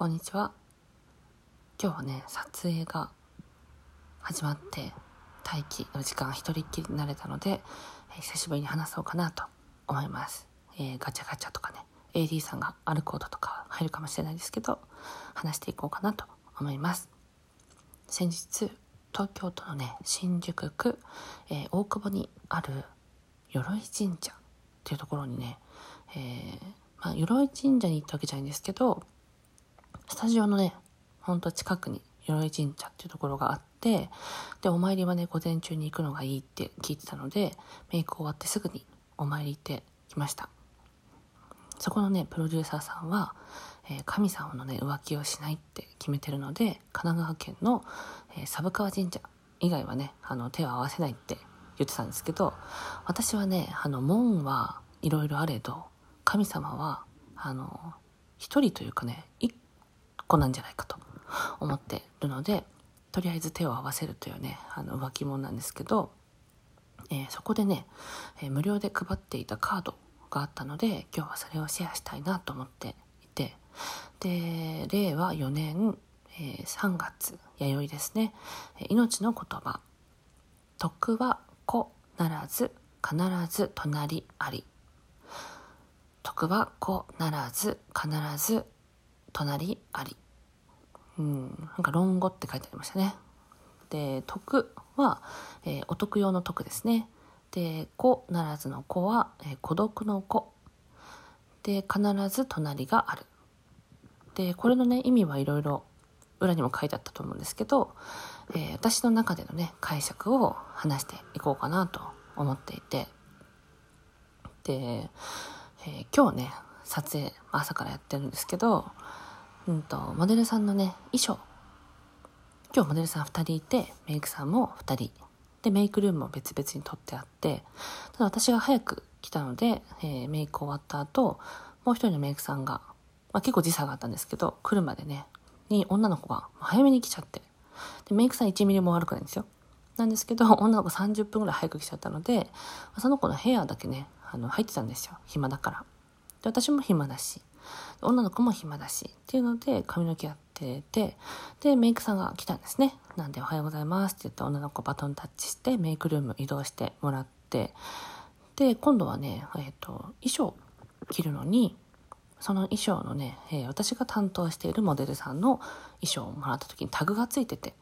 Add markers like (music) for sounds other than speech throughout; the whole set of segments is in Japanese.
こんにちは。今日はね、撮影が始まって、待機の時間一人っきりになれたので、えー久しぶりに話そうかなと思います。えーガチャガチャとかね、AD さんがあるコードとか入るかもしれないですけど、話していこうかなと思います。先日、東京都のね、新宿区、えー大久保にある鎧神社っていうところにね、えーまあ、鎧神社に行ったわけじゃないんですけど、スタジオのね、ほんと近くに鎧神社っていうところがあって、で、お参りはね、午前中に行くのがいいって聞いてたので、メイク終わってすぐにお参り行ってきました。そこのね、プロデューサーさんは、えー神様のね、浮気をしないって決めてるので、神奈川県の、えー寒川神社以外はね、あの、手を合わせないって言ってたんですけど、私はね、あの、門はいろいろあれど、神様は、あの、一人というかね、一個なんじゃないかと思ってるので、とりあえず手を合わせるというね、あの、浮気者なんですけど、えーそこでね、えー無料で配っていたカードがあったので、今日はそれをシェアしたいなと思っていて、で、令和4年、えー3月、弥生ですね、命の言葉、徳は子ならず、必ず隣あり。徳は子ならず、必ず隣あり。うん、なんか論語って書いてありましたね。で、徳は、えーお得用の徳ですね。で、子ならずの子は、えー孤独の子。で、必ず隣がある。で、これのね、意味はいろいろ裏にも書いてあったと思うんですけど、えー私の中でのね、解釈を話していこうかなと思っていて、で、え今日ね、撮影、朝からやってるんですけど、うんと、モデルさんのね、衣装。今日モデルさん2人いて、メイクさんも2人。で、メイクルームも別々に取ってあって、ただ私が早く来たので、えーメイク終わった後、もう一人のメイクさんが、まあ、結構時差があったんですけど、来るまでね、に女の子が早めに来ちゃって。で、メイクさん1ミリも悪くないんですよ。なんですけど、女の子30分ぐらい早く来ちゃったので、その子のヘアだけね、あの、入ってたんですよ。暇だから。で、私も暇だし、女の子も暇だし、っていうので、髪の毛やってて、で、メイクさんが来たんですね。なんで、おはようございますって言って、女の子バトンタッチして、メイクルーム移動してもらって、で、今度はね、えっ、と、衣装着るのに、その衣装のね、えー私が担当しているモデルさんの衣装をもらった時にタグがついてて、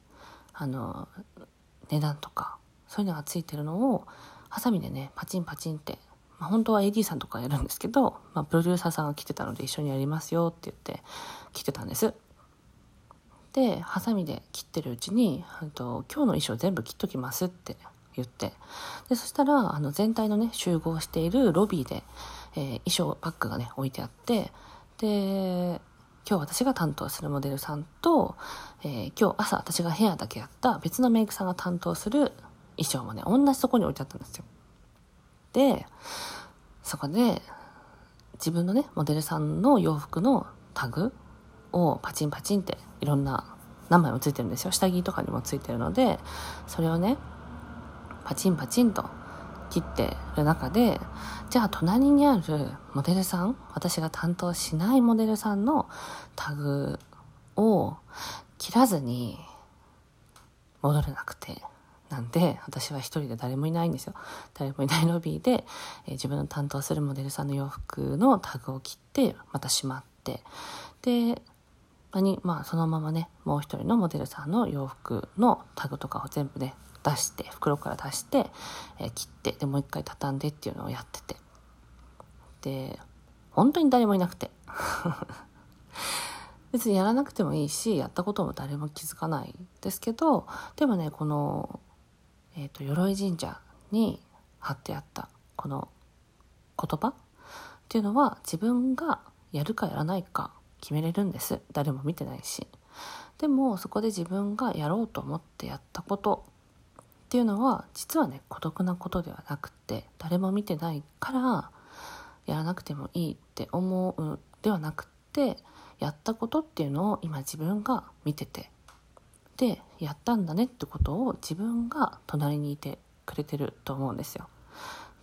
あの、値段とか、そういうのがついてるのを、ハサミでね、パチンパチンって、まあ、本当は AD さんとかやるんですけど、まあ、プロデューサーさんが来てたので一緒にやりますよって言って来てたんです。で、ハサミで切ってるうちに、と今日の衣装全部切っときますって言って、で、そしたら、あの、全体のね、集合しているロビーで、えー衣装バッグがね、置いてあって、で、今日私が担当するモデルさんと、えー今日朝私がヘアだけやった別のメイクさんが担当する衣装もね、同じとこに置いてあったんですよ。で、そこで、自分のね、モデルさんの洋服のタグをパチンパチンっていろんな何枚もついてるんですよ。下着とかにもついてるので、それをね、パチンパチンと切ってる中で、じゃあ隣にあるモデルさん、私が担当しないモデルさんのタグを切らずに戻れなくて、なんで私は一人で誰もいないんですよ。誰もいないロビーで、えー自分の担当するモデルさんの洋服のタグを切って、またしまって、で、まに、まあそのままね、もう一人のモデルさんの洋服のタグとかを全部ね、出して、袋から出して、えー切って、で、もう一回畳んでっていうのをやってて。で、本当に誰もいなくて。(laughs) 別にやらなくてもいいし、やったことも誰も気づかないですけど、でもね、この、えっ、と、鎧神社に貼ってあった、この言葉っていうのは自分がやるかやらないか決めれるんです。誰も見てないし。でも、そこで自分がやろうと思ってやったことっていうのは、実はね、孤独なことではなくて、誰も見てないから、やらなくてもいいって思うではなくて、やったことっていうのを今自分が見てて、で、やったんだねってことを自分が隣にいてくれてると思うんですよ。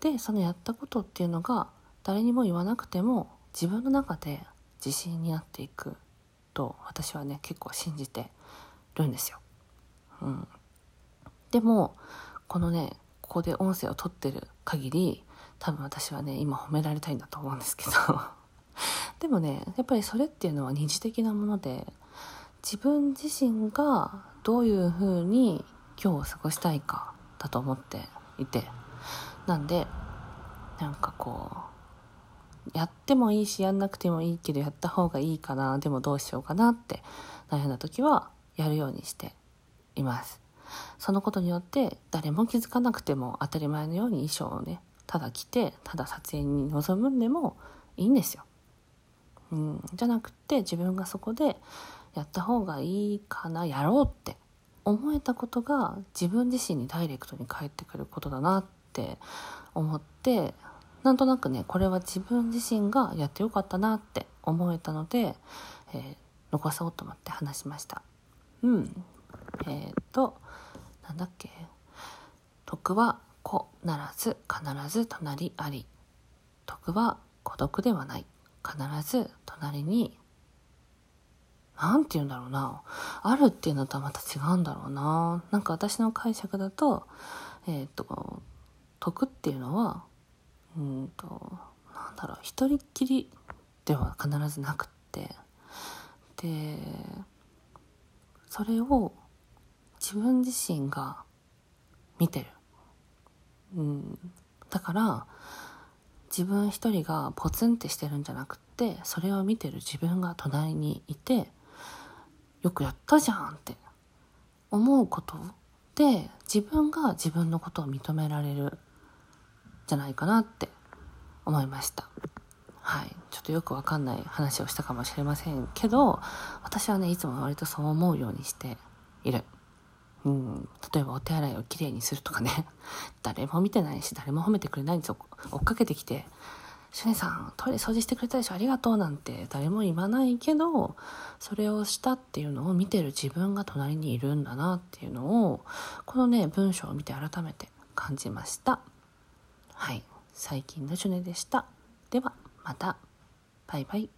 で、そのやったことっていうのが誰にも言わなくても自分の中で自信になっていくと私はね結構信じてるんですよ。うん、でもこのねここで音声を取ってる限り多分私はね今褒められたいんだと思うんですけど (laughs) でもねやっぱりそれっていうのは二次的なもので自分自身がどういうふうに今日を過ごしたいかだと思っていて。なんでなんかこうやってもいいしやんなくてもいいけどやった方がいいかな。でもどうしようかなって悩んだ時はやるようにしています。そのことによって誰も気づかなくても当たり前のように衣装をねただ着てただ撮影に臨むんでもいいんですよ、うん、じゃなくて自分がそこでやった方がいいかなやろうって思えたことが自分自身にダイレクトに返ってくることだなって思ってなんとなくねこれは自分自身がやってよかったなって思えたので、えー、残そうと思って話しました。うん。えっ、となんだっけ。徳は子ならず必ず隣あり。徳は孤独ではない。必ず隣になんて言うんだろうな。あるっていうのとはまた違うんだろうな。なんか私の解釈だと、えっ、と、徳っていうのは、うんと、なんだろう、一人っきりでは必ずなくって、で、それを自分自身が見てる。うん、だから、自分一人がポツンってしてるんじゃなくてそれを見てる自分が隣にいてよくやったじゃんって。思うことで自分が自分のことを認められるじゃないかなって思いました。はい。ちょっとよくわかんない話をしたかもしれませんけど私はねいつも割とそう思うようにしている。うん。例えばお手洗いをきれいにするとかね。(laughs) 誰も見てないし誰も褒めてくれないんですよ追っかけてきてシュネさん、トイレ掃除してくれたでしょありがとうなんて誰も言わないけど、それをしたっていうのを見てる自分が隣にいるんだなっていうのを、このね、文章を見て改めて感じました。はい。最近のシュネでした。では、また。バイバイ。